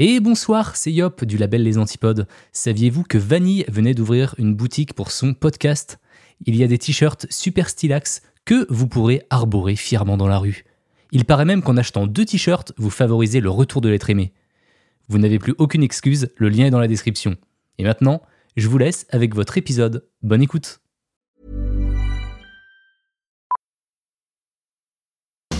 Et bonsoir, c'est Yop du label Les Antipodes. Saviez-vous que Vanille venait d'ouvrir une boutique pour son podcast? Il y a des t-shirts super stylax que vous pourrez arborer fièrement dans la rue. Il paraît même qu'en achetant deux t-shirts, vous favorisez le retour de l'être aimé. Vous n'avez plus aucune excuse, le lien est dans la description. Et maintenant, je vous laisse avec votre épisode. Bonne écoute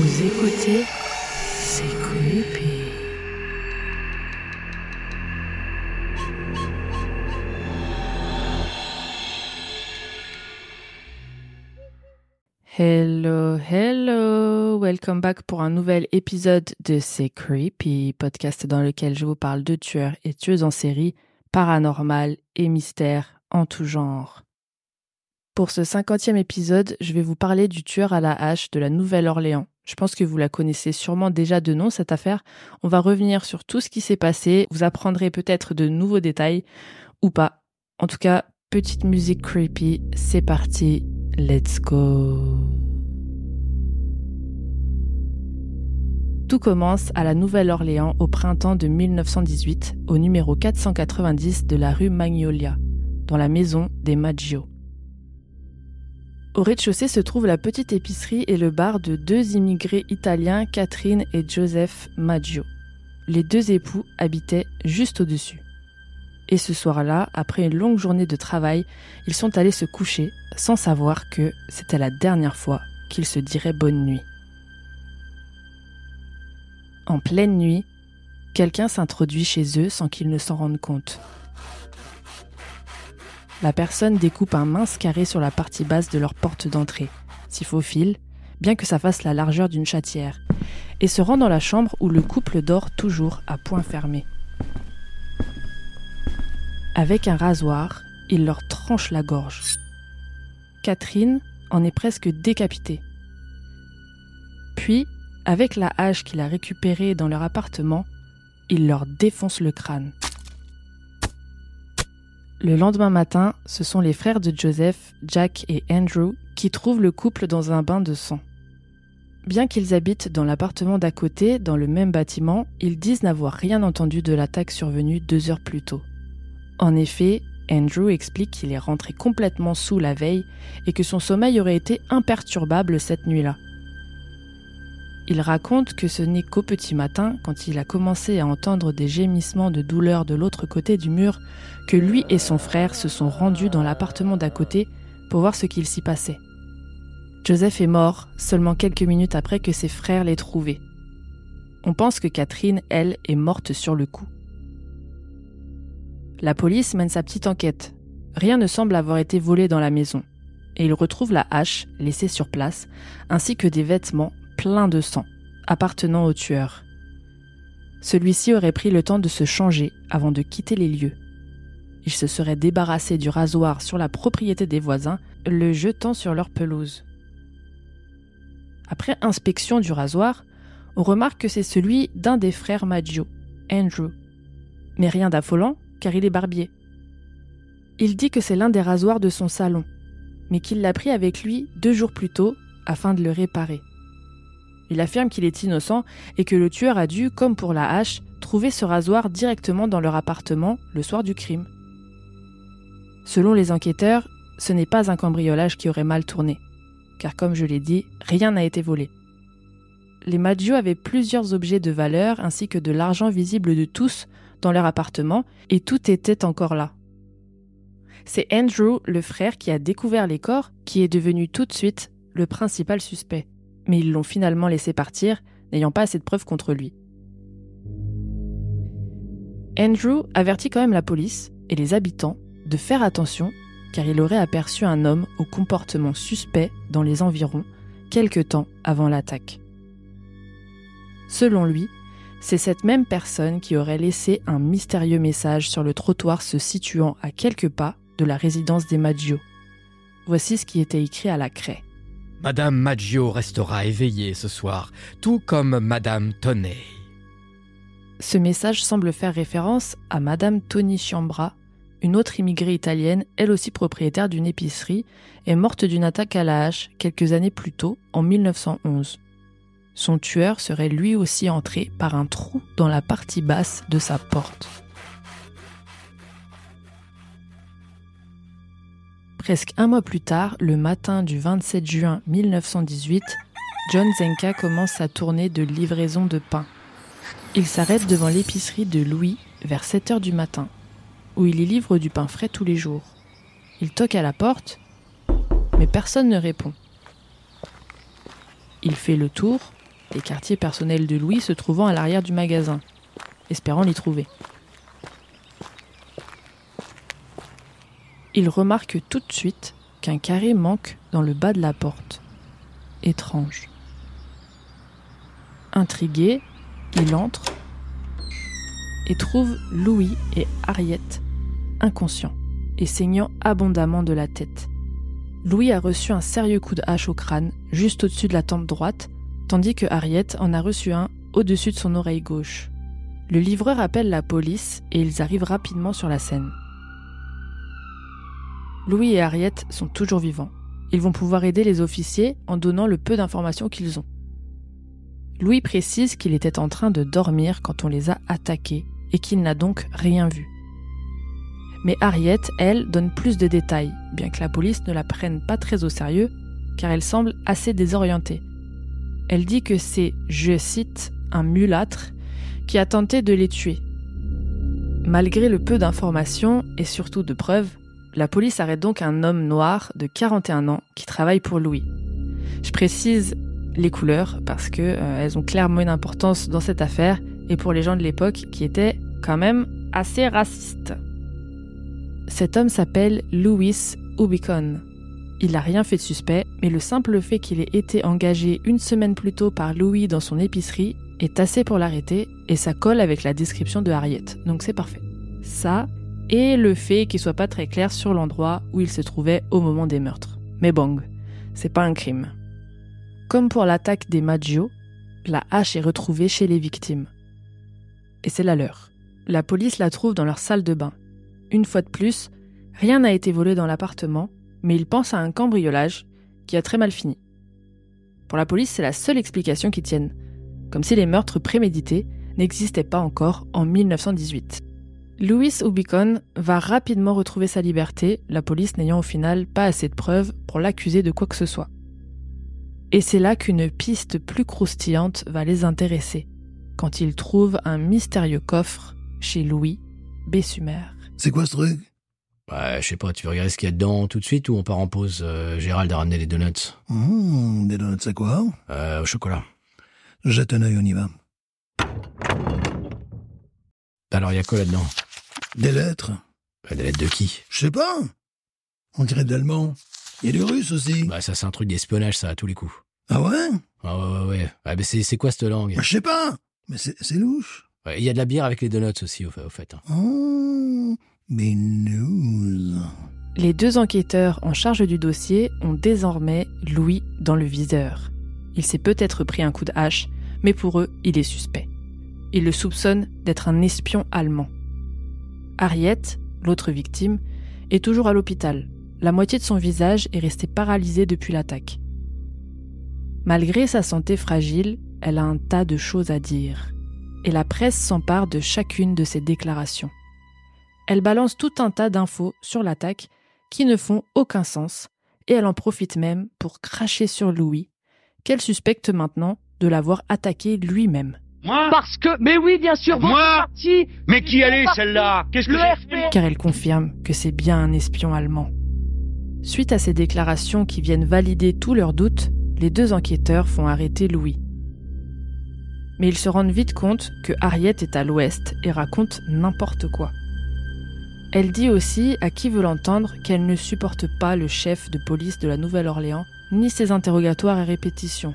Vous écoutez C'est creepy. Hello, hello, welcome back pour un nouvel épisode de C'est Creepy, podcast dans lequel je vous parle de tueurs et tueuses en série, paranormal et mystères en tout genre. Pour ce cinquantième épisode, je vais vous parler du tueur à la hache de la Nouvelle-Orléans. Je pense que vous la connaissez sûrement déjà de nom, cette affaire. On va revenir sur tout ce qui s'est passé, vous apprendrez peut-être de nouveaux détails ou pas. En tout cas, petite musique creepy, c'est parti, let's go. Tout commence à la Nouvelle-Orléans au printemps de 1918, au numéro 490 de la rue Magnolia, dans la maison des Maggio. Au rez-de-chaussée se trouve la petite épicerie et le bar de deux immigrés italiens, Catherine et Joseph Maggio. Les deux époux habitaient juste au-dessus. Et ce soir-là, après une longue journée de travail, ils sont allés se coucher sans savoir que c'était la dernière fois qu'ils se diraient bonne nuit. En pleine nuit, quelqu'un s'introduit chez eux sans qu'ils ne s'en rendent compte. La personne découpe un mince carré sur la partie basse de leur porte d'entrée, s'y faufile, bien que ça fasse la largeur d'une chatière, et se rend dans la chambre où le couple dort toujours à point fermé. Avec un rasoir, il leur tranche la gorge. Catherine en est presque décapitée. Puis, avec la hache qu'il a récupérée dans leur appartement, il leur défonce le crâne. Le lendemain matin, ce sont les frères de Joseph, Jack et Andrew, qui trouvent le couple dans un bain de sang. Bien qu'ils habitent dans l'appartement d'à côté, dans le même bâtiment, ils disent n'avoir rien entendu de l'attaque survenue deux heures plus tôt. En effet, Andrew explique qu'il est rentré complètement sous la veille et que son sommeil aurait été imperturbable cette nuit-là. Il raconte que ce n'est qu'au petit matin, quand il a commencé à entendre des gémissements de douleur de l'autre côté du mur, que lui et son frère se sont rendus dans l'appartement d'à côté pour voir ce qu'il s'y passait. Joseph est mort seulement quelques minutes après que ses frères l'aient trouvé. On pense que Catherine, elle, est morte sur le coup. La police mène sa petite enquête. Rien ne semble avoir été volé dans la maison. Et il retrouve la hache laissée sur place, ainsi que des vêtements plein de sang, appartenant au tueur. Celui-ci aurait pris le temps de se changer avant de quitter les lieux. Il se serait débarrassé du rasoir sur la propriété des voisins, le jetant sur leur pelouse. Après inspection du rasoir, on remarque que c'est celui d'un des frères Maggio, Andrew. Mais rien d'affolant, car il est barbier. Il dit que c'est l'un des rasoirs de son salon, mais qu'il l'a pris avec lui deux jours plus tôt afin de le réparer. Il affirme qu'il est innocent et que le tueur a dû, comme pour la hache, trouver ce rasoir directement dans leur appartement le soir du crime. Selon les enquêteurs, ce n'est pas un cambriolage qui aurait mal tourné, car comme je l'ai dit, rien n'a été volé. Les Maggio avaient plusieurs objets de valeur ainsi que de l'argent visible de tous dans leur appartement et tout était encore là. C'est Andrew, le frère, qui a découvert les corps, qui est devenu tout de suite le principal suspect mais ils l'ont finalement laissé partir, n'ayant pas assez de preuves contre lui. Andrew avertit quand même la police et les habitants de faire attention car il aurait aperçu un homme au comportement suspect dans les environs quelque temps avant l'attaque. Selon lui, c'est cette même personne qui aurait laissé un mystérieux message sur le trottoir se situant à quelques pas de la résidence des Maggio. Voici ce qui était écrit à la craie. Madame Maggio restera éveillée ce soir, tout comme Madame Toney. Ce message semble faire référence à Madame Tony Chiambra, une autre immigrée italienne, elle aussi propriétaire d'une épicerie, est morte d'une attaque à la hache quelques années plus tôt, en 1911. Son tueur serait lui aussi entré par un trou dans la partie basse de sa porte. Presque un mois plus tard, le matin du 27 juin 1918, John Zenka commence sa tournée de livraison de pain. Il s'arrête devant l'épicerie de Louis vers 7 heures du matin, où il y livre du pain frais tous les jours. Il toque à la porte, mais personne ne répond. Il fait le tour des quartiers personnels de Louis se trouvant à l'arrière du magasin, espérant l'y trouver. Il remarque tout de suite qu'un carré manque dans le bas de la porte. Étrange. Intrigué, il entre et trouve Louis et Harriet inconscients et saignant abondamment de la tête. Louis a reçu un sérieux coup de hache au crâne, juste au-dessus de la tempe droite, tandis que Harriet en a reçu un au-dessus de son oreille gauche. Le livreur appelle la police et ils arrivent rapidement sur la scène. Louis et Harriet sont toujours vivants. Ils vont pouvoir aider les officiers en donnant le peu d'informations qu'ils ont. Louis précise qu'il était en train de dormir quand on les a attaqués et qu'il n'a donc rien vu. Mais Harriet, elle, donne plus de détails, bien que la police ne la prenne pas très au sérieux, car elle semble assez désorientée. Elle dit que c'est, je cite, un mulâtre qui a tenté de les tuer. Malgré le peu d'informations et surtout de preuves, la police arrête donc un homme noir de 41 ans qui travaille pour Louis. Je précise les couleurs parce que euh, elles ont clairement une importance dans cette affaire et pour les gens de l'époque qui étaient quand même assez racistes. Cet homme s'appelle Louis Ubicon. Il n'a rien fait de suspect, mais le simple fait qu'il ait été engagé une semaine plus tôt par Louis dans son épicerie est assez pour l'arrêter et ça colle avec la description de Harriet, donc c'est parfait. Ça, et le fait qu'il soit pas très clair sur l'endroit où il se trouvait au moment des meurtres. Mais bang, c'est pas un crime. Comme pour l'attaque des Maggio, la hache est retrouvée chez les victimes. Et c'est la leur. La police la trouve dans leur salle de bain. Une fois de plus, rien n'a été volé dans l'appartement, mais ils pensent à un cambriolage qui a très mal fini. Pour la police, c'est la seule explication qui tienne, comme si les meurtres prémédités n'existaient pas encore en 1918. Louis Ubicon va rapidement retrouver sa liberté, la police n'ayant au final pas assez de preuves pour l'accuser de quoi que ce soit. Et c'est là qu'une piste plus croustillante va les intéresser, quand ils trouvent un mystérieux coffre chez Louis Bessumer. C'est quoi ce truc? Bah, je sais pas, tu veux regarder ce qu'il y a dedans tout de suite ou on part en pause euh, Gérald a ramené les donuts? Mmh, Des donuts, c'est quoi? Euh, au chocolat. Jette un œil, on y va. Alors, il y a quoi là-dedans? Des lettres Bah, Des lettres de qui? Je sais pas. On dirait de l'allemand. Il y a du russe aussi. Bah, ça, c'est un truc d'espionnage, ça, à tous les coups. Ah ouais? Ah ouais, ouais, ouais. Ah, mais c'est c'est quoi cette langue? Bah, Je sais pas. Mais c'est c'est louche. Ouais, Il y a de la bière avec les donuts aussi, au fait. Au fait hein. Oh, mais news. Les deux enquêteurs en charge du dossier ont désormais Louis dans le viseur. Il s'est peut-être pris un coup de hache, mais pour eux, il est suspect. Ils le soupçonnent d'être un espion allemand. Harriet, l'autre victime, est toujours à l'hôpital. La moitié de son visage est restée paralysée depuis l'attaque. Malgré sa santé fragile, elle a un tas de choses à dire. Et la presse s'empare de chacune de ses déclarations. Elle balance tout un tas d'infos sur l'attaque qui ne font aucun sens, et elle en profite même pour cracher sur Louis, qu'elle suspecte maintenant de l'avoir attaqué lui-même. Moi Parce que, mais oui, bien sûr, votre Moi parti, Mais qui elle est celle-là Qu'est-ce que le car elle confirme que c'est bien un espion allemand. Suite à ces déclarations qui viennent valider tous leurs doutes, les deux enquêteurs font arrêter Louis. Mais ils se rendent vite compte que Harriet est à l'ouest et raconte n'importe quoi. Elle dit aussi, à qui veut l'entendre, qu'elle ne supporte pas le chef de police de la Nouvelle-Orléans, ni ses interrogatoires et répétitions.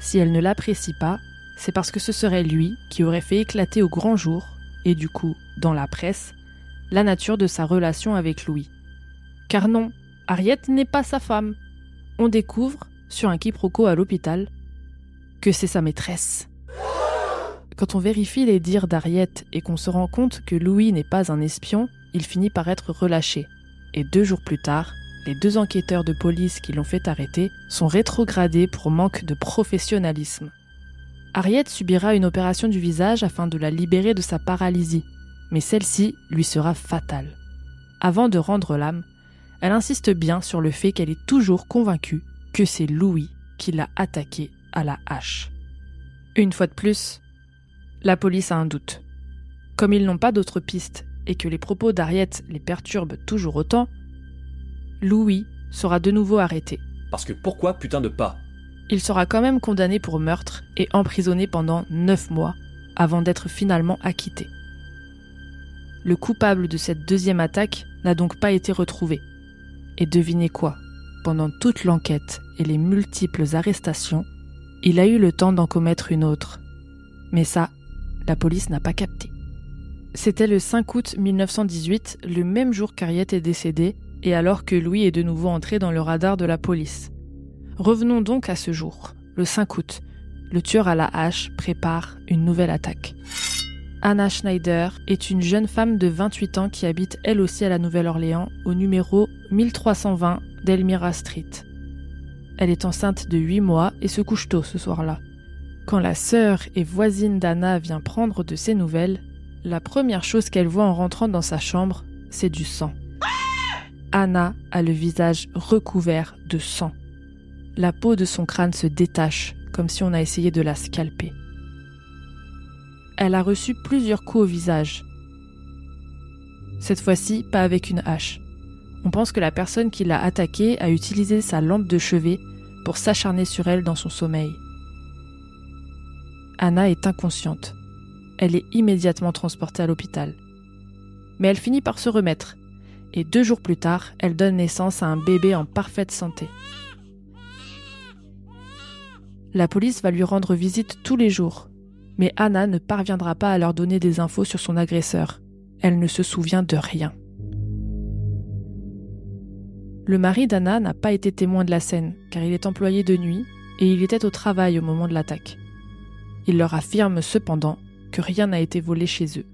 Si elle ne l'apprécie pas, c'est parce que ce serait lui qui aurait fait éclater au grand jour, et du coup, dans la presse, la nature de sa relation avec Louis. Car non, Harriet n'est pas sa femme. On découvre, sur un quiproquo à l'hôpital, que c'est sa maîtresse. Quand on vérifie les dires d'Harriet et qu'on se rend compte que Louis n'est pas un espion, il finit par être relâché. Et deux jours plus tard, les deux enquêteurs de police qui l'ont fait arrêter sont rétrogradés pour manque de professionnalisme. Harriet subira une opération du visage afin de la libérer de sa paralysie, mais celle-ci lui sera fatale. Avant de rendre l'âme, elle insiste bien sur le fait qu'elle est toujours convaincue que c'est Louis qui l'a attaquée à la hache. Une fois de plus, la police a un doute. Comme ils n'ont pas d'autres pistes et que les propos d'Harriet les perturbent toujours autant, Louis sera de nouveau arrêté. Parce que pourquoi putain de pas? Il sera quand même condamné pour meurtre et emprisonné pendant 9 mois avant d'être finalement acquitté. Le coupable de cette deuxième attaque n'a donc pas été retrouvé. Et devinez quoi? Pendant toute l'enquête et les multiples arrestations, il a eu le temps d'en commettre une autre. Mais ça, la police n'a pas capté. C'était le 5 août 1918, le même jour qu'Ariette est décédée, et alors que Louis est de nouveau entré dans le radar de la police. Revenons donc à ce jour, le 5 août. Le tueur à la hache prépare une nouvelle attaque. Anna Schneider est une jeune femme de 28 ans qui habite elle aussi à la Nouvelle-Orléans, au numéro 1320 d'Elmira Street. Elle est enceinte de 8 mois et se couche tôt ce soir-là. Quand la sœur et voisine d'Anna vient prendre de ses nouvelles, la première chose qu'elle voit en rentrant dans sa chambre, c'est du sang. Anna a le visage recouvert de sang. La peau de son crâne se détache, comme si on a essayé de la scalper. Elle a reçu plusieurs coups au visage. Cette fois-ci, pas avec une hache. On pense que la personne qui l'a attaquée a utilisé sa lampe de chevet pour s'acharner sur elle dans son sommeil. Anna est inconsciente. Elle est immédiatement transportée à l'hôpital. Mais elle finit par se remettre et deux jours plus tard, elle donne naissance à un bébé en parfaite santé. La police va lui rendre visite tous les jours, mais Anna ne parviendra pas à leur donner des infos sur son agresseur. Elle ne se souvient de rien. Le mari d'Anna n'a pas été témoin de la scène, car il est employé de nuit et il était au travail au moment de l'attaque. Il leur affirme cependant que rien n'a été volé chez eux.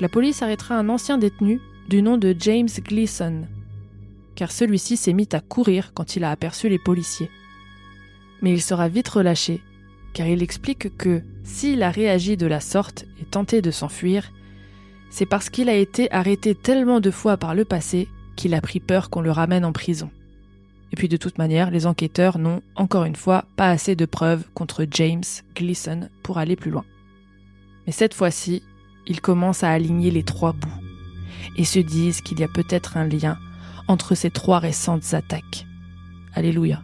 La police arrêtera un ancien détenu du nom de James Gleason, car celui-ci s'est mis à courir quand il a aperçu les policiers. Mais il sera vite relâché, car il explique que s'il a réagi de la sorte et tenté de s'enfuir, c'est parce qu'il a été arrêté tellement de fois par le passé qu'il a pris peur qu'on le ramène en prison. Et puis de toute manière, les enquêteurs n'ont, encore une fois, pas assez de preuves contre James Gleason pour aller plus loin. Mais cette fois-ci, ils commencent à aligner les trois bouts et se disent qu'il y a peut-être un lien entre ces trois récentes attaques. Alléluia.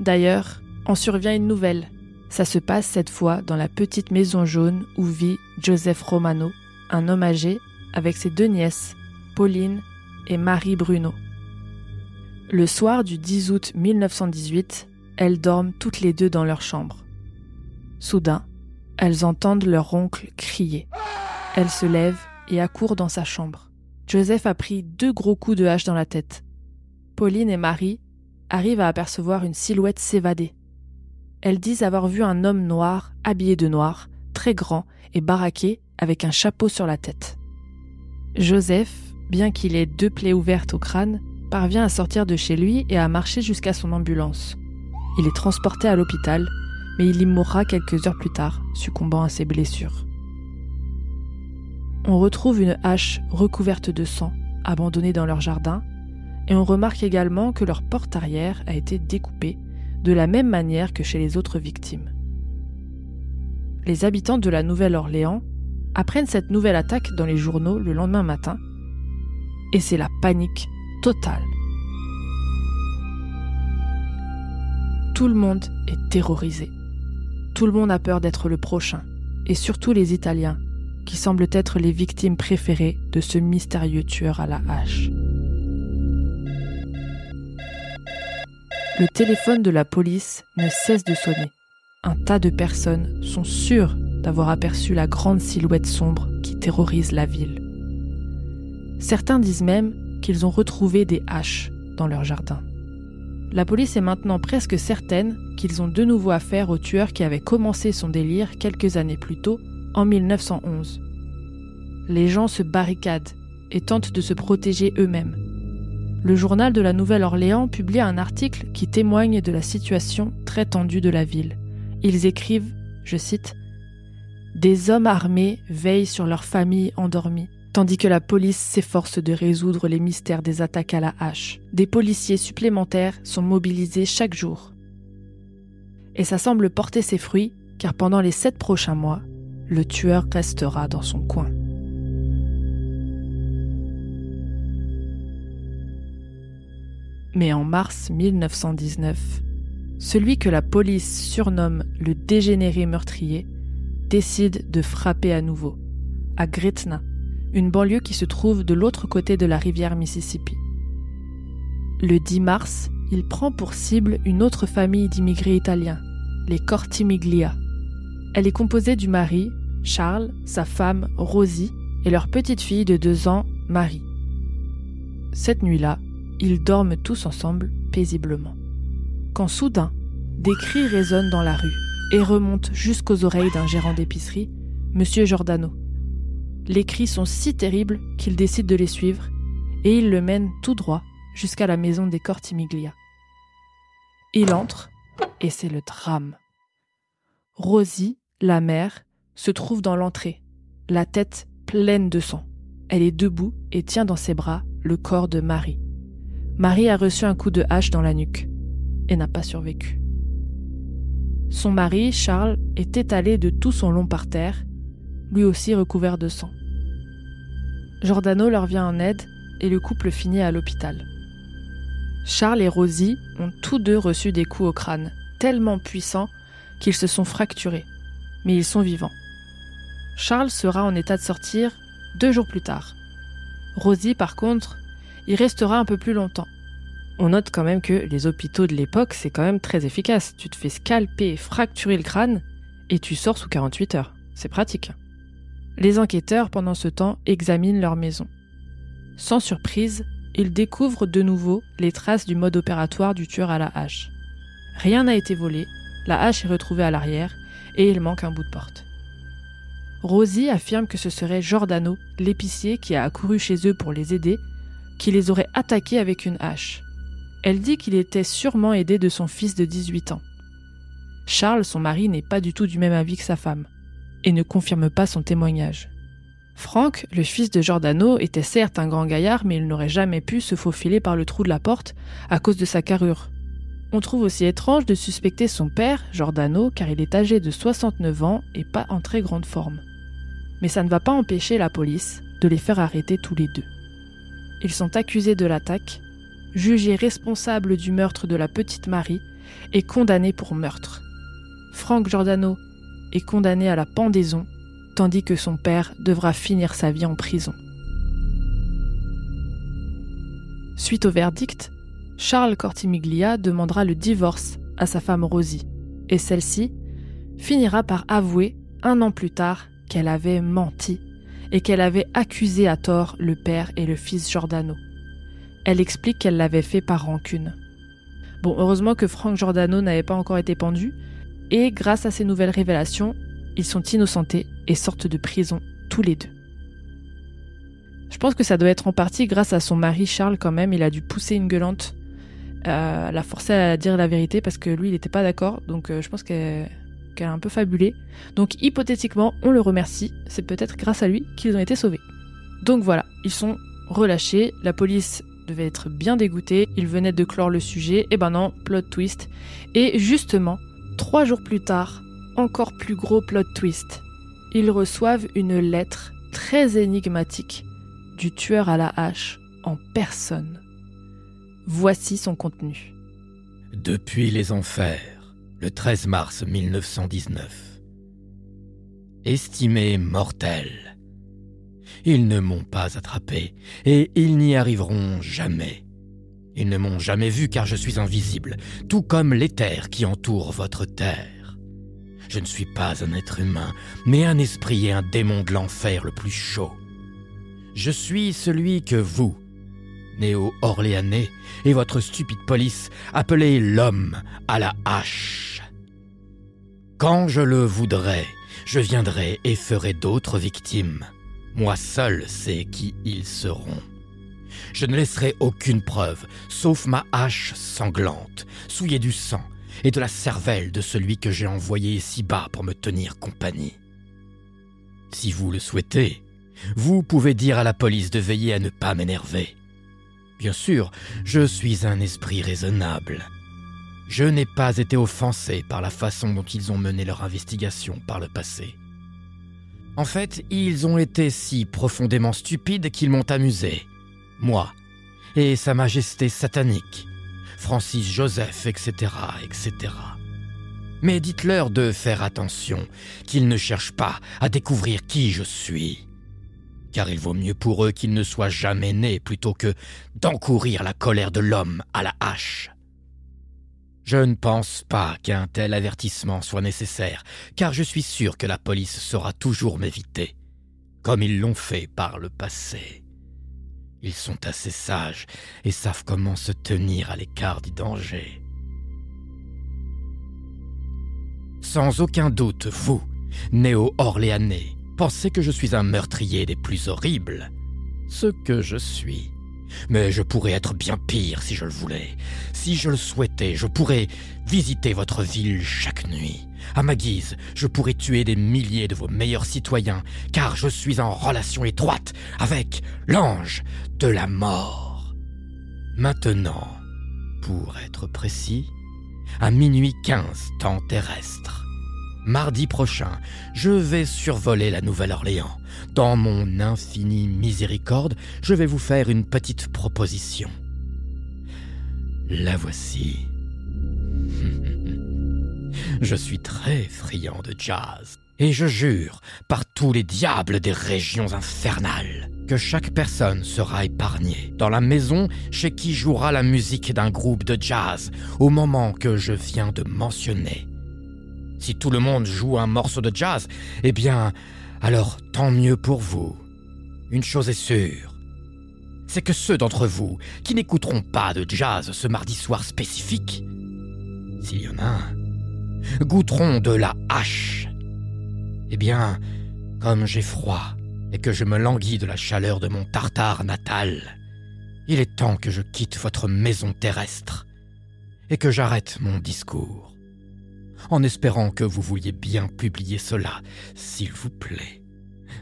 D'ailleurs, en survient une nouvelle. Ça se passe cette fois dans la petite maison jaune où vit Joseph Romano, un homme âgé, avec ses deux nièces, Pauline et Marie Bruno. Le soir du 10 août 1918, elles dorment toutes les deux dans leur chambre. Soudain, elles entendent leur oncle crier. Elles se lèvent et accourt dans sa chambre. Joseph a pris deux gros coups de hache dans la tête. Pauline et Marie arrivent à apercevoir une silhouette s'évader. Elles disent avoir vu un homme noir, habillé de noir, très grand et baraqué, avec un chapeau sur la tête. Joseph, bien qu'il ait deux plaies ouvertes au crâne, parvient à sortir de chez lui et à marcher jusqu'à son ambulance. Il est transporté à l'hôpital, mais il y mourra quelques heures plus tard, succombant à ses blessures on retrouve une hache recouverte de sang, abandonnée dans leur jardin, et on remarque également que leur porte arrière a été découpée de la même manière que chez les autres victimes. Les habitants de la Nouvelle-Orléans apprennent cette nouvelle attaque dans les journaux le lendemain matin, et c'est la panique totale. Tout le monde est terrorisé. Tout le monde a peur d'être le prochain, et surtout les Italiens, qui semblent être les victimes préférées de ce mystérieux tueur à la hache. Le téléphone de la police ne cesse de sonner. Un tas de personnes sont sûres d'avoir aperçu la grande silhouette sombre qui terrorise la ville. Certains disent même qu'ils ont retrouvé des haches dans leur jardin. La police est maintenant presque certaine qu'ils ont de nouveau affaire au tueur qui avait commencé son délire quelques années plus tôt, en 1911. Les gens se barricadent et tentent de se protéger eux-mêmes. Le journal de la Nouvelle-Orléans publie un article qui témoigne de la situation très tendue de la ville. Ils écrivent, je cite, Des hommes armés veillent sur leurs familles endormies tandis que la police s'efforce de résoudre les mystères des attaques à la hache. Des policiers supplémentaires sont mobilisés chaque jour. Et ça semble porter ses fruits, car pendant les sept prochains mois, le tueur restera dans son coin. Mais en mars 1919, celui que la police surnomme le dégénéré meurtrier décide de frapper à nouveau, à Gretna, une banlieue qui se trouve de l'autre côté de la rivière Mississippi. Le 10 mars, il prend pour cible une autre famille d'immigrés italiens, les Cortimiglia. Elle est composée du mari, Charles, sa femme, Rosie, et leur petite fille de deux ans, Marie. Cette nuit-là, ils dorment tous ensemble paisiblement. Quand soudain, des cris résonnent dans la rue et remontent jusqu'aux oreilles d'un gérant d'épicerie, Monsieur Giordano. Les cris sont si terribles qu'il décide de les suivre et il le mène tout droit jusqu'à la maison des Cortimiglia. Il entre et c'est le drame. Rosie, la mère, se trouve dans l'entrée, la tête pleine de sang. Elle est debout et tient dans ses bras le corps de Marie. Marie a reçu un coup de hache dans la nuque et n'a pas survécu. Son mari, Charles, est étalé de tout son long par terre, lui aussi recouvert de sang. Giordano leur vient en aide et le couple finit à l'hôpital. Charles et Rosie ont tous deux reçu des coups au crâne, tellement puissants qu'ils se sont fracturés, mais ils sont vivants. Charles sera en état de sortir deux jours plus tard. Rosie, par contre, y restera un peu plus longtemps. On note quand même que les hôpitaux de l'époque, c'est quand même très efficace. Tu te fais scalper, fracturer le crâne, et tu sors sous 48 heures. C'est pratique. Les enquêteurs, pendant ce temps, examinent leur maison. Sans surprise, ils découvrent de nouveau les traces du mode opératoire du tueur à la hache. Rien n'a été volé, la hache est retrouvée à l'arrière et il manque un bout de porte. Rosie affirme que ce serait Giordano, l'épicier qui a accouru chez eux pour les aider, qui les aurait attaqués avec une hache. Elle dit qu'il était sûrement aidé de son fils de 18 ans. Charles, son mari, n'est pas du tout du même avis que sa femme et ne confirme pas son témoignage. Franck, le fils de Giordano, était certes un grand gaillard, mais il n'aurait jamais pu se faufiler par le trou de la porte à cause de sa carrure. On trouve aussi étrange de suspecter son père, Giordano, car il est âgé de 69 ans et pas en très grande forme. Mais ça ne va pas empêcher la police de les faire arrêter tous les deux. Ils sont accusés de l'attaque, jugés responsables du meurtre de la petite Marie et condamnés pour meurtre. Franck Giordano est condamné à la pendaison, tandis que son père devra finir sa vie en prison. Suite au verdict, Charles Cortimiglia demandera le divorce à sa femme Rosie, et celle-ci finira par avouer un an plus tard qu'elle avait menti et qu'elle avait accusé à tort le père et le fils Giordano. Elle explique qu'elle l'avait fait par rancune. Bon, heureusement que Frank Giordano n'avait pas encore été pendu, et grâce à ces nouvelles révélations, ils sont innocentés et sortent de prison tous les deux. Je pense que ça doit être en partie grâce à son mari Charles quand même. Il a dû pousser une gueulante, euh, la forcer à dire la vérité parce que lui il n'était pas d'accord. Donc euh, je pense qu'elle un peu fabulé. Donc hypothétiquement, on le remercie. C'est peut-être grâce à lui qu'ils ont été sauvés. Donc voilà, ils sont relâchés. La police devait être bien dégoûtée. Ils venaient de clore le sujet. Et ben non, plot twist. Et justement, Trois jours plus tard, encore plus gros plot twist. Ils reçoivent une lettre très énigmatique du tueur à la hache en personne. Voici son contenu. Depuis les enfers, le 13 mars 1919. Estimé mortel, Ils ne m'ont pas attrapé, et ils n'y arriveront jamais. Ils ne m'ont jamais vu car je suis invisible, tout comme l'éther qui entoure votre terre. Je ne suis pas un être humain, mais un esprit et un démon de l'enfer le plus chaud. Je suis celui que vous, néo-orléanais, et votre stupide police appelez l'homme à la hache. Quand je le voudrais, je viendrai et ferai d'autres victimes. Moi seul sais qui ils seront. Je ne laisserai aucune preuve, sauf ma hache sanglante, souillée du sang et de la cervelle de celui que j'ai envoyé si bas pour me tenir compagnie. Si vous le souhaitez, vous pouvez dire à la police de veiller à ne pas m'énerver. Bien sûr, je suis un esprit raisonnable. Je n'ai pas été offensé par la façon dont ils ont mené leur investigation par le passé. En fait, ils ont été si profondément stupides qu'ils m'ont amusé. Moi, et Sa Majesté satanique, Francis Joseph, etc., etc. Mais dites-leur de faire attention, qu'ils ne cherchent pas à découvrir qui je suis. Car il vaut mieux pour eux qu'ils ne soient jamais nés plutôt que d'encourir la colère de l'homme à la hache. Je ne pense pas qu'un tel avertissement soit nécessaire, car je suis sûr que la police saura toujours m'éviter, comme ils l'ont fait par le passé. Ils sont assez sages et savent comment se tenir à l'écart du danger. Sans aucun doute, vous, néo-orléanais, pensez que je suis un meurtrier des plus horribles. Ce que je suis. Mais je pourrais être bien pire si je le voulais. Si je le souhaitais, je pourrais visiter votre ville chaque nuit. À ma guise, je pourrais tuer des milliers de vos meilleurs citoyens, car je suis en relation étroite avec l'ange de la mort. Maintenant, pour être précis, à minuit 15 temps terrestre. Mardi prochain, je vais survoler la Nouvelle-Orléans. Dans mon infinie miséricorde, je vais vous faire une petite proposition. La voici. je suis très friand de jazz, et je jure, par tous les diables des régions infernales, que chaque personne sera épargnée dans la maison chez qui jouera la musique d'un groupe de jazz au moment que je viens de mentionner. Si tout le monde joue un morceau de jazz, eh bien, alors tant mieux pour vous. Une chose est sûre, c'est que ceux d'entre vous qui n'écouteront pas de jazz ce mardi soir spécifique, s'il y en a un, goûteront de la hache. Eh bien, comme j'ai froid et que je me languis de la chaleur de mon tartare natal, il est temps que je quitte votre maison terrestre et que j'arrête mon discours en espérant que vous vouliez bien publier cela, s'il vous plaît.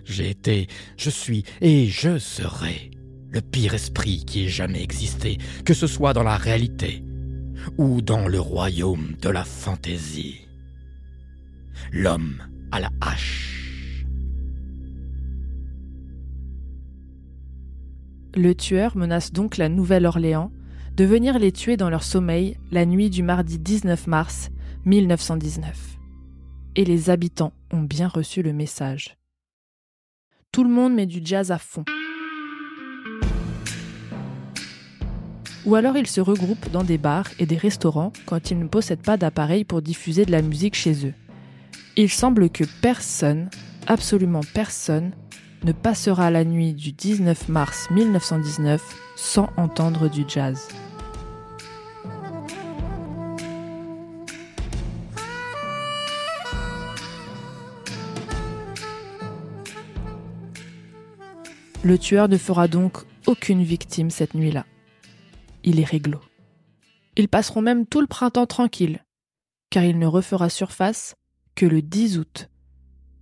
J'ai été, je suis et je serai le pire esprit qui ait jamais existé, que ce soit dans la réalité ou dans le royaume de la fantaisie. L'homme à la hache. Le tueur menace donc la Nouvelle-Orléans de venir les tuer dans leur sommeil la nuit du mardi 19 mars 1919. Et les habitants ont bien reçu le message. Tout le monde met du jazz à fond. Ou alors ils se regroupent dans des bars et des restaurants quand ils ne possèdent pas d'appareil pour diffuser de la musique chez eux. Il semble que personne, absolument personne, ne passera la nuit du 19 mars 1919 sans entendre du jazz. Le tueur ne fera donc aucune victime cette nuit-là. Il est réglo. Ils passeront même tout le printemps tranquille, car il ne refera surface que le 10 août.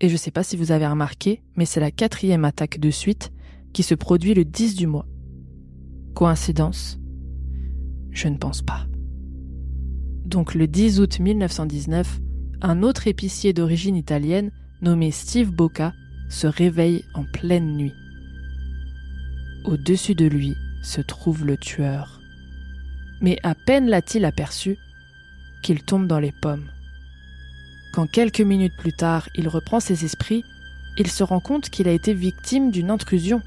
Et je ne sais pas si vous avez remarqué, mais c'est la quatrième attaque de suite qui se produit le 10 du mois. Coïncidence? Je ne pense pas. Donc le 10 août 1919, un autre épicier d'origine italienne nommé Steve Bocca se réveille en pleine nuit. Au-dessus de lui se trouve le tueur. Mais à peine l'a-t-il aperçu qu'il tombe dans les pommes. Quand quelques minutes plus tard il reprend ses esprits, il se rend compte qu'il a été victime d'une intrusion.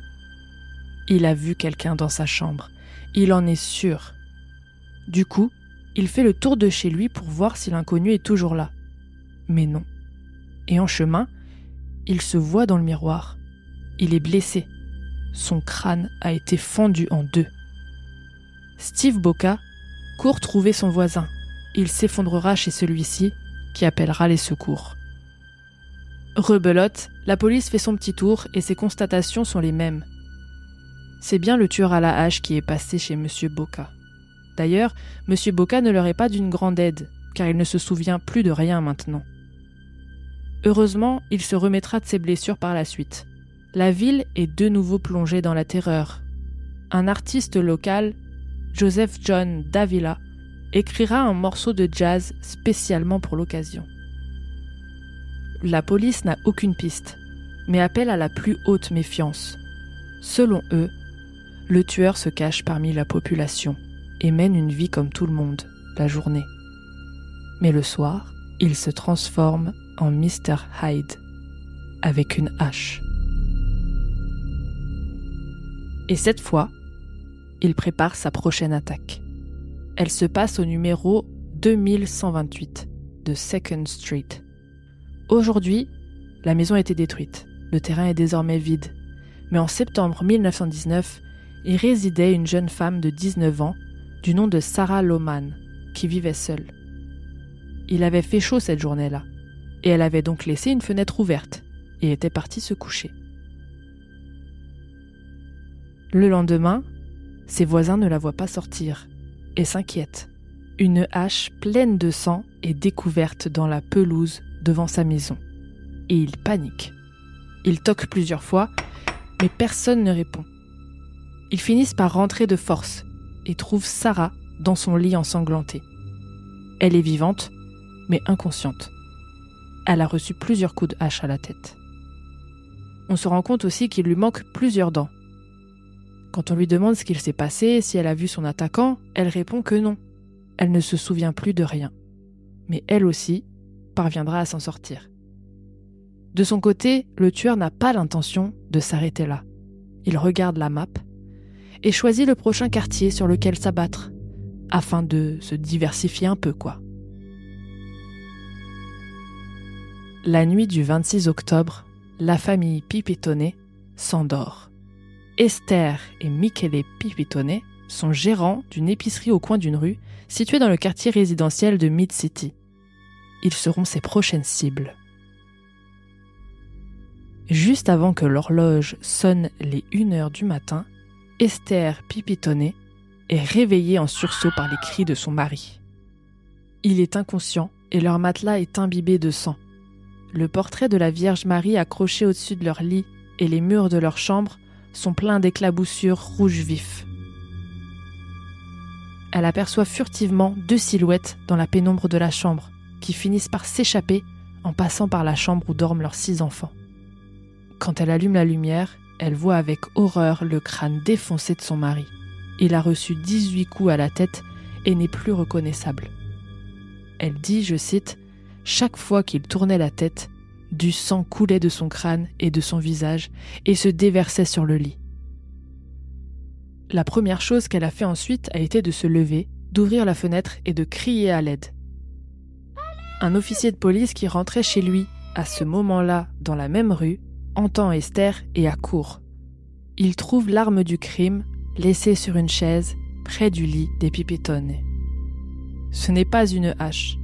Il a vu quelqu'un dans sa chambre, il en est sûr. Du coup, il fait le tour de chez lui pour voir si l'inconnu est toujours là. Mais non. Et en chemin, il se voit dans le miroir. Il est blessé. Son crâne a été fendu en deux. Steve Boca court trouver son voisin. Il s'effondrera chez celui-ci, qui appellera les secours. Rebelote, la police fait son petit tour et ses constatations sont les mêmes. C'est bien le tueur à la hache qui est passé chez M. Boca. D'ailleurs, M. Boca ne leur est pas d'une grande aide, car il ne se souvient plus de rien maintenant. Heureusement, il se remettra de ses blessures par la suite. La ville est de nouveau plongée dans la terreur. Un artiste local, Joseph John Davila, écrira un morceau de jazz spécialement pour l'occasion. La police n'a aucune piste, mais appelle à la plus haute méfiance. Selon eux, le tueur se cache parmi la population et mène une vie comme tout le monde, la journée. Mais le soir, il se transforme en Mr. Hyde, avec une hache. Et cette fois, il prépare sa prochaine attaque. Elle se passe au numéro 2128 de Second Street. Aujourd'hui, la maison a été détruite. Le terrain est désormais vide. Mais en septembre 1919, y résidait une jeune femme de 19 ans du nom de Sarah Lohman, qui vivait seule. Il avait fait chaud cette journée-là, et elle avait donc laissé une fenêtre ouverte et était partie se coucher. Le lendemain, ses voisins ne la voient pas sortir et s'inquiètent. Une hache pleine de sang est découverte dans la pelouse devant sa maison. Et il panique. Il toque plusieurs fois, mais personne ne répond. Ils finissent par rentrer de force et trouvent Sarah dans son lit ensanglanté. Elle est vivante, mais inconsciente. Elle a reçu plusieurs coups de hache à la tête. On se rend compte aussi qu'il lui manque plusieurs dents. Quand on lui demande ce qu'il s'est passé, si elle a vu son attaquant, elle répond que non. Elle ne se souvient plus de rien. Mais elle aussi parviendra à s'en sortir. De son côté, le tueur n'a pas l'intention de s'arrêter là. Il regarde la map et choisit le prochain quartier sur lequel s'abattre, afin de se diversifier un peu, quoi. La nuit du 26 octobre, la famille Pipitone s'endort. Esther et Michele Pipitone sont gérants d'une épicerie au coin d'une rue située dans le quartier résidentiel de Mid-City. Ils seront ses prochaines cibles. Juste avant que l'horloge sonne les 1 heure du matin, Esther Pipitone est réveillée en sursaut par les cris de son mari. Il est inconscient et leur matelas est imbibé de sang. Le portrait de la Vierge Marie accroché au-dessus de leur lit et les murs de leur chambre sont pleins d'éclaboussures rouges vifs. Elle aperçoit furtivement deux silhouettes dans la pénombre de la chambre, qui finissent par s'échapper en passant par la chambre où dorment leurs six enfants. Quand elle allume la lumière, elle voit avec horreur le crâne défoncé de son mari. Il a reçu 18 coups à la tête et n'est plus reconnaissable. Elle dit, je cite, Chaque fois qu'il tournait la tête, du sang coulait de son crâne et de son visage et se déversait sur le lit. La première chose qu'elle a fait ensuite a été de se lever, d'ouvrir la fenêtre et de crier à l'aide. Un officier de police qui rentrait chez lui à ce moment-là dans la même rue entend Esther et accourt. Il trouve l'arme du crime laissée sur une chaise près du lit des pipitones. Ce n'est pas une hache,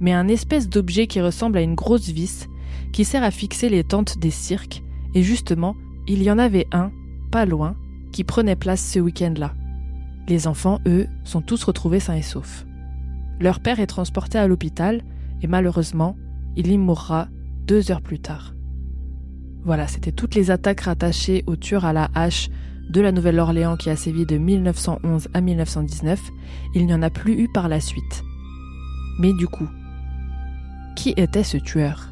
mais un espèce d'objet qui ressemble à une grosse vis qui sert à fixer les tentes des cirques, et justement, il y en avait un, pas loin, qui prenait place ce week-end-là. Les enfants, eux, sont tous retrouvés sains et saufs. Leur père est transporté à l'hôpital, et malheureusement, il y mourra deux heures plus tard. Voilà, c'était toutes les attaques rattachées au tueur à la hache de la Nouvelle-Orléans qui a sévi de 1911 à 1919. Il n'y en a plus eu par la suite. Mais du coup, qui était ce tueur?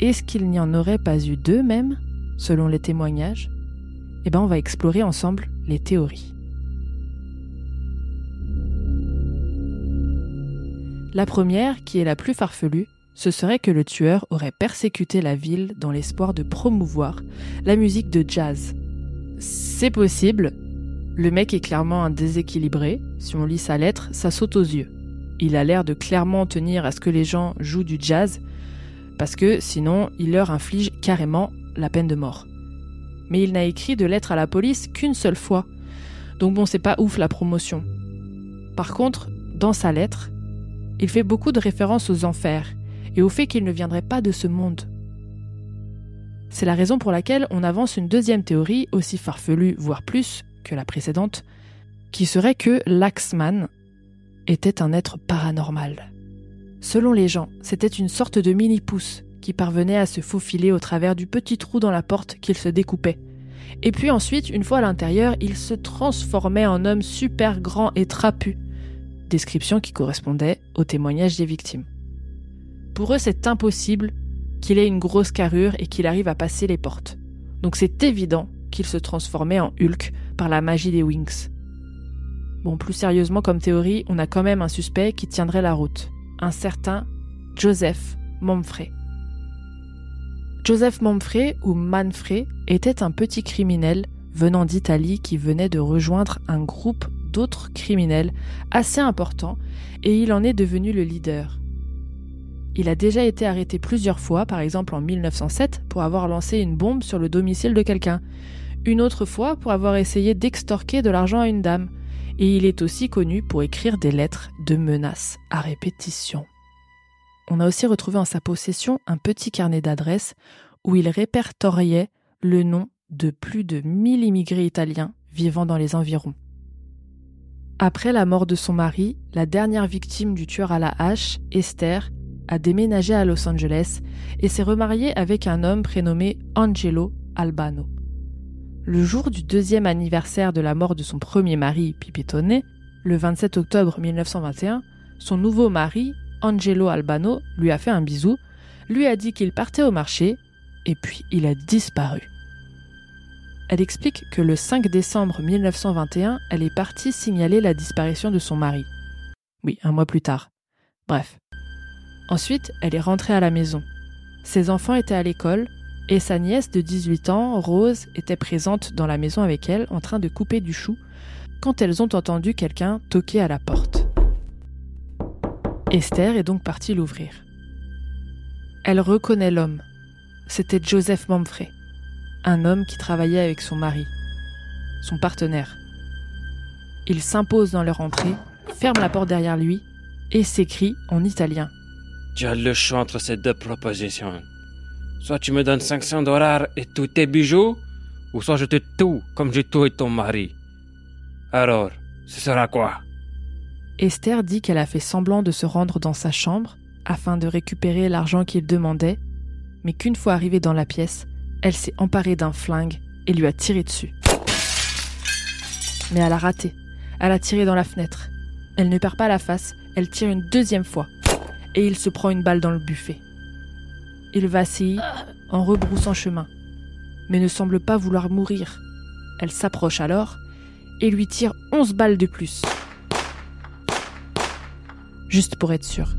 Est-ce qu'il n'y en aurait pas eu deux même, selon les témoignages? Eh bien, on va explorer ensemble les théories. La première, qui est la plus farfelue, ce serait que le tueur aurait persécuté la ville dans l'espoir de promouvoir la musique de jazz. C'est possible. Le mec est clairement un déséquilibré. Si on lit sa lettre, ça saute aux yeux. Il a l'air de clairement tenir à ce que les gens jouent du jazz, parce que sinon il leur inflige carrément la peine de mort. Mais il n'a écrit de lettre à la police qu'une seule fois. Donc bon, c'est pas ouf la promotion. Par contre, dans sa lettre, il fait beaucoup de références aux enfers et au fait qu'il ne viendrait pas de ce monde. C'est la raison pour laquelle on avance une deuxième théorie, aussi farfelue, voire plus, que la précédente, qui serait que l'Axman était un être paranormal. Selon les gens, c'était une sorte de mini-pouce qui parvenait à se faufiler au travers du petit trou dans la porte qu'il se découpait. Et puis ensuite, une fois à l'intérieur, il se transformait en homme super grand et trapu. Description qui correspondait au témoignage des victimes. Pour eux, c'est impossible qu'il ait une grosse carrure et qu'il arrive à passer les portes. Donc c'est évident qu'il se transformait en Hulk par la magie des Wings. Bon, plus sérieusement comme théorie, on a quand même un suspect qui tiendrait la route. Un certain Joseph Momfrey. Joseph Momfrey, ou Manfrey, était un petit criminel venant d'Italie qui venait de rejoindre un groupe d'autres criminels assez importants et il en est devenu le leader. Il a déjà été arrêté plusieurs fois, par exemple en 1907, pour avoir lancé une bombe sur le domicile de quelqu'un, une autre fois pour avoir essayé d'extorquer de l'argent à une dame, et il est aussi connu pour écrire des lettres de menaces à répétition. On a aussi retrouvé en sa possession un petit carnet d'adresses où il répertoriait le nom de plus de 1000 immigrés italiens vivant dans les environs. Après la mort de son mari, la dernière victime du tueur à la hache, Esther, a déménagé à Los Angeles et s'est remariée avec un homme prénommé Angelo Albano. Le jour du deuxième anniversaire de la mort de son premier mari, Pipitone, le 27 octobre 1921, son nouveau mari, Angelo Albano, lui a fait un bisou, lui a dit qu'il partait au marché, et puis il a disparu. Elle explique que le 5 décembre 1921, elle est partie signaler la disparition de son mari. Oui, un mois plus tard. Bref. Ensuite, elle est rentrée à la maison. Ses enfants étaient à l'école et sa nièce de 18 ans, Rose, était présente dans la maison avec elle en train de couper du chou quand elles ont entendu quelqu'un toquer à la porte. Esther est donc partie l'ouvrir. Elle reconnaît l'homme. C'était Joseph Momfrey un homme qui travaillait avec son mari, son partenaire. Il s'impose dans leur entrée, ferme la porte derrière lui et s'écrie en italien. Tu as le choix entre ces deux propositions. Soit tu me donnes 500 dollars et tous tes bijoux, ou soit je te tue comme j'ai tué ton mari. Alors, ce sera quoi? Esther dit qu'elle a fait semblant de se rendre dans sa chambre afin de récupérer l'argent qu'il demandait, mais qu'une fois arrivée dans la pièce, elle s'est emparée d'un flingue et lui a tiré dessus. Mais elle a raté. Elle a tiré dans la fenêtre. Elle ne perd pas la face, elle tire une deuxième fois. Et il se prend une balle dans le buffet. Il vacille en rebroussant chemin, mais ne semble pas vouloir mourir. Elle s'approche alors et lui tire onze balles de plus. Juste pour être sûre.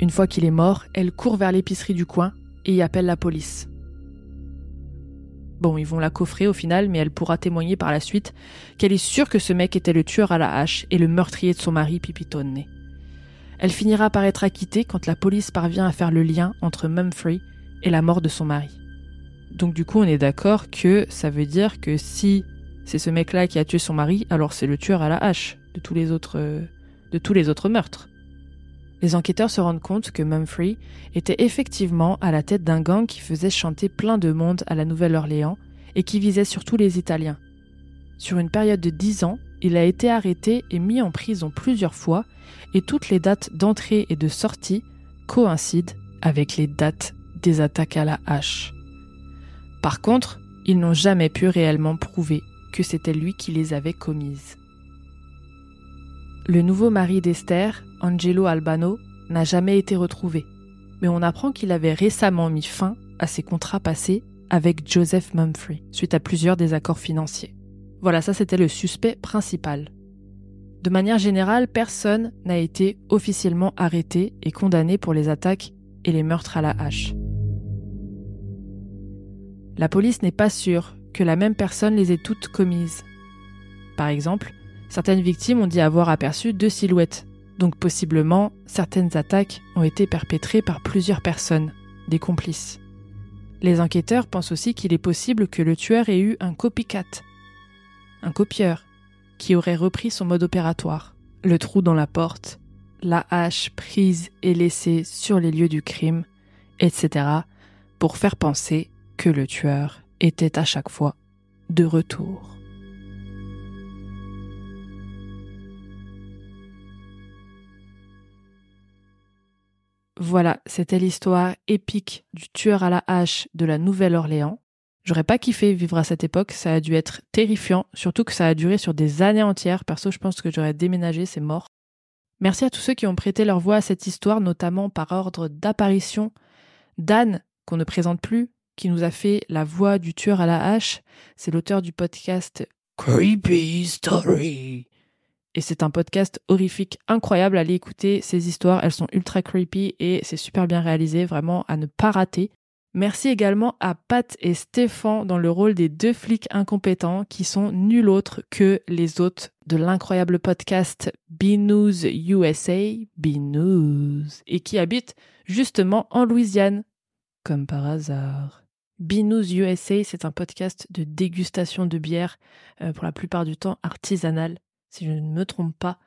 Une fois qu'il est mort, elle court vers l'épicerie du coin et y appelle la police. Bon, ils vont la coffrer au final, mais elle pourra témoigner par la suite qu'elle est sûre que ce mec était le tueur à la hache et le meurtrier de son mari Pipitone. Elle finira par être acquittée quand la police parvient à faire le lien entre Mumfrey et la mort de son mari. Donc du coup, on est d'accord que ça veut dire que si c'est ce mec-là qui a tué son mari, alors c'est le tueur à la hache de tous les autres, autres meurtres les enquêteurs se rendent compte que Mumfrey était effectivement à la tête d'un gang qui faisait chanter plein de monde à la Nouvelle-Orléans et qui visait surtout les Italiens. Sur une période de dix ans, il a été arrêté et mis en prison plusieurs fois, et toutes les dates d'entrée et de sortie coïncident avec les dates des attaques à la hache. Par contre, ils n'ont jamais pu réellement prouver que c'était lui qui les avait commises. Le nouveau mari d'Esther, Angelo Albano, n'a jamais été retrouvé, mais on apprend qu'il avait récemment mis fin à ses contrats passés avec Joseph Mumfrey, suite à plusieurs désaccords financiers. Voilà, ça c'était le suspect principal. De manière générale, personne n'a été officiellement arrêté et condamné pour les attaques et les meurtres à la hache. La police n'est pas sûre que la même personne les ait toutes commises. Par exemple, certaines victimes ont dit avoir aperçu deux silhouettes, donc possiblement certaines attaques ont été perpétrées par plusieurs personnes, des complices. Les enquêteurs pensent aussi qu'il est possible que le tueur ait eu un copycat, un copieur, qui aurait repris son mode opératoire. Le trou dans la porte, la hache prise et laissée sur les lieux du crime, etc., pour faire penser que le tueur était à chaque fois de retour. Voilà, c'était l'histoire épique du tueur à la hache de la Nouvelle-Orléans. J'aurais pas kiffé vivre à cette époque, ça a dû être terrifiant, surtout que ça a duré sur des années entières. Perso, je pense que j'aurais déménagé, c'est mort. Merci à tous ceux qui ont prêté leur voix à cette histoire, notamment par ordre d'apparition. Dan, qu'on ne présente plus, qui nous a fait la voix du tueur à la hache, c'est l'auteur du podcast Creepy Story. Et c'est un podcast horrifique, incroyable. Allez écouter ces histoires, elles sont ultra creepy et c'est super bien réalisé, vraiment à ne pas rater. Merci également à Pat et Stéphane dans le rôle des deux flics incompétents qui sont nul autre que les hôtes de l'incroyable podcast B-News USA, B-News, et qui habitent justement en Louisiane, comme par hasard. B-News USA, c'est un podcast de dégustation de bière, euh, pour la plupart du temps artisanale, si je ne me trompe pas.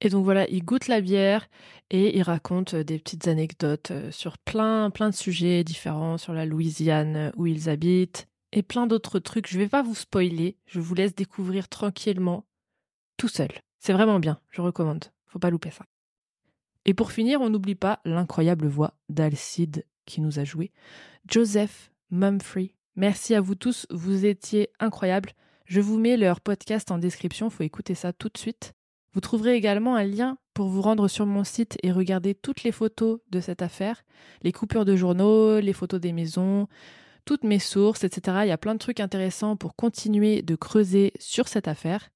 Et donc voilà, ils goûtent la bière et ils racontent des petites anecdotes euh, sur plein, plein de sujets différents, sur la Louisiane euh, où ils habitent et plein d'autres trucs. Je vais pas vous spoiler, je vous laisse découvrir tranquillement, tout seul. C'est vraiment bien, je recommande. Faut pas louper ça. Et pour finir, on n'oublie pas l'incroyable voix d'Alcide qui nous a joué. Joseph Mumfrey. Merci à vous tous, vous étiez incroyables. Je vous mets leur podcast en description, faut écouter ça tout de suite. Vous trouverez également un lien pour vous rendre sur mon site et regarder toutes les photos de cette affaire, les coupures de journaux, les photos des maisons, toutes mes sources, etc. Il y a plein de trucs intéressants pour continuer de creuser sur cette affaire.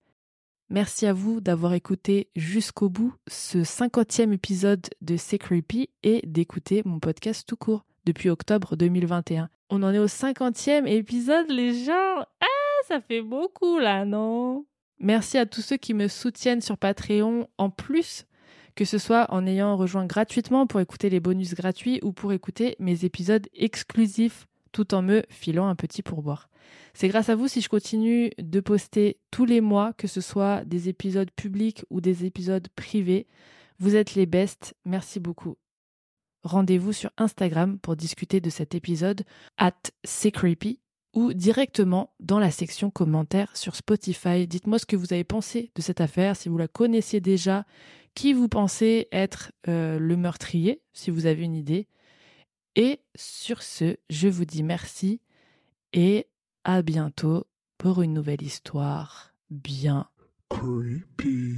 Merci à vous d'avoir écouté jusqu'au bout ce cinquantième épisode de C'est Creepy et d'écouter mon podcast tout court depuis octobre 2021. On en est au cinquantième épisode, les gens. Ah, ça fait beaucoup là, non? Merci à tous ceux qui me soutiennent sur Patreon en plus, que ce soit en ayant rejoint gratuitement pour écouter les bonus gratuits ou pour écouter mes épisodes exclusifs tout en me filant un petit pourboire. C'est grâce à vous si je continue de poster tous les mois, que ce soit des épisodes publics ou des épisodes privés. Vous êtes les bestes, merci beaucoup. Rendez-vous sur Instagram pour discuter de cet épisode at creepy ou directement dans la section commentaires sur Spotify. Dites-moi ce que vous avez pensé de cette affaire, si vous la connaissiez déjà, qui vous pensez être euh, le meurtrier, si vous avez une idée. Et sur ce, je vous dis merci et à bientôt pour une nouvelle histoire bien creepy.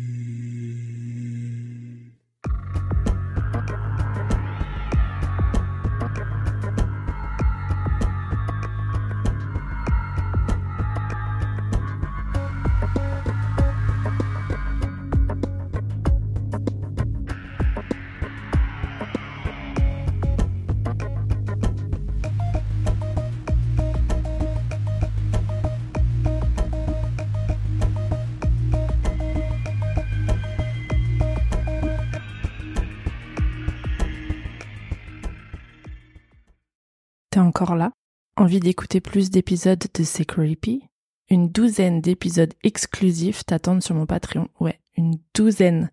Encore là Envie d'écouter plus d'épisodes de C'est Creepy? Une douzaine d'épisodes exclusifs t'attendent sur mon Patreon. Ouais, une douzaine.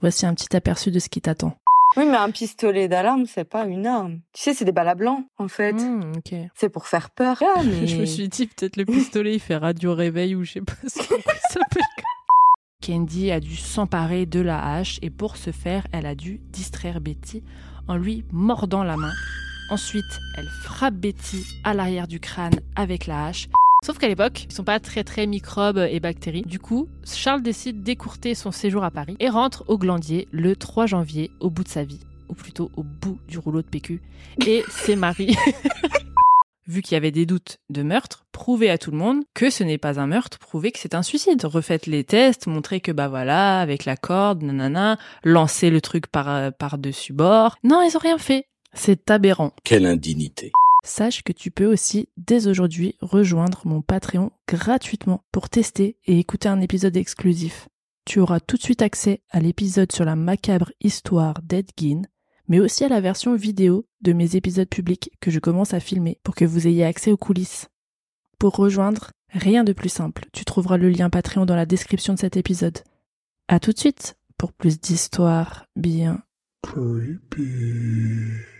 Voici un petit aperçu de ce qui t'attend. Oui, mais un pistolet d'alarme, c'est pas une arme. Tu sais, c'est des balles à blanc, en fait. Mmh, c'est pour faire peur. Ah, je me suis dit, peut-être le pistolet, il fait radio réveil ou je sais pas ce qu'il s'appelle. Candy a dû s'emparer de la hache et pour ce faire, elle a dû distraire Betty en lui mordant la main Ensuite, elle frappe Betty à l'arrière du crâne avec la hache. Sauf qu'à l'époque, ils sont pas très très microbes et bactéries. Du coup, Charles décide d'écourter son séjour à Paris et rentre au Glandier le 3 janvier au bout de sa vie, ou plutôt au bout du rouleau de PQ. Et c'est Marie. vu qu'il y avait des doutes de meurtre, prouvez à tout le monde que ce n'est pas un meurtre, prouvez que c'est un suicide. Refaites les tests, montrez que bah voilà, avec la corde, nanana, lancez le truc par, euh, par-dessus bord. Non, ils ont rien fait. C'est aberrant. Quelle indignité. Sache que tu peux aussi, dès aujourd'hui, rejoindre mon Patreon gratuitement pour tester et écouter un épisode exclusif. Tu auras tout de suite accès à l'épisode sur la macabre histoire d'Edgin, mais aussi à la version vidéo de mes épisodes publics que je commence à filmer pour que vous ayez accès aux coulisses. Pour rejoindre, rien de plus simple. Tu trouveras le lien Patreon dans la description de cet épisode. À tout de suite pour plus d'histoires bien Creepy.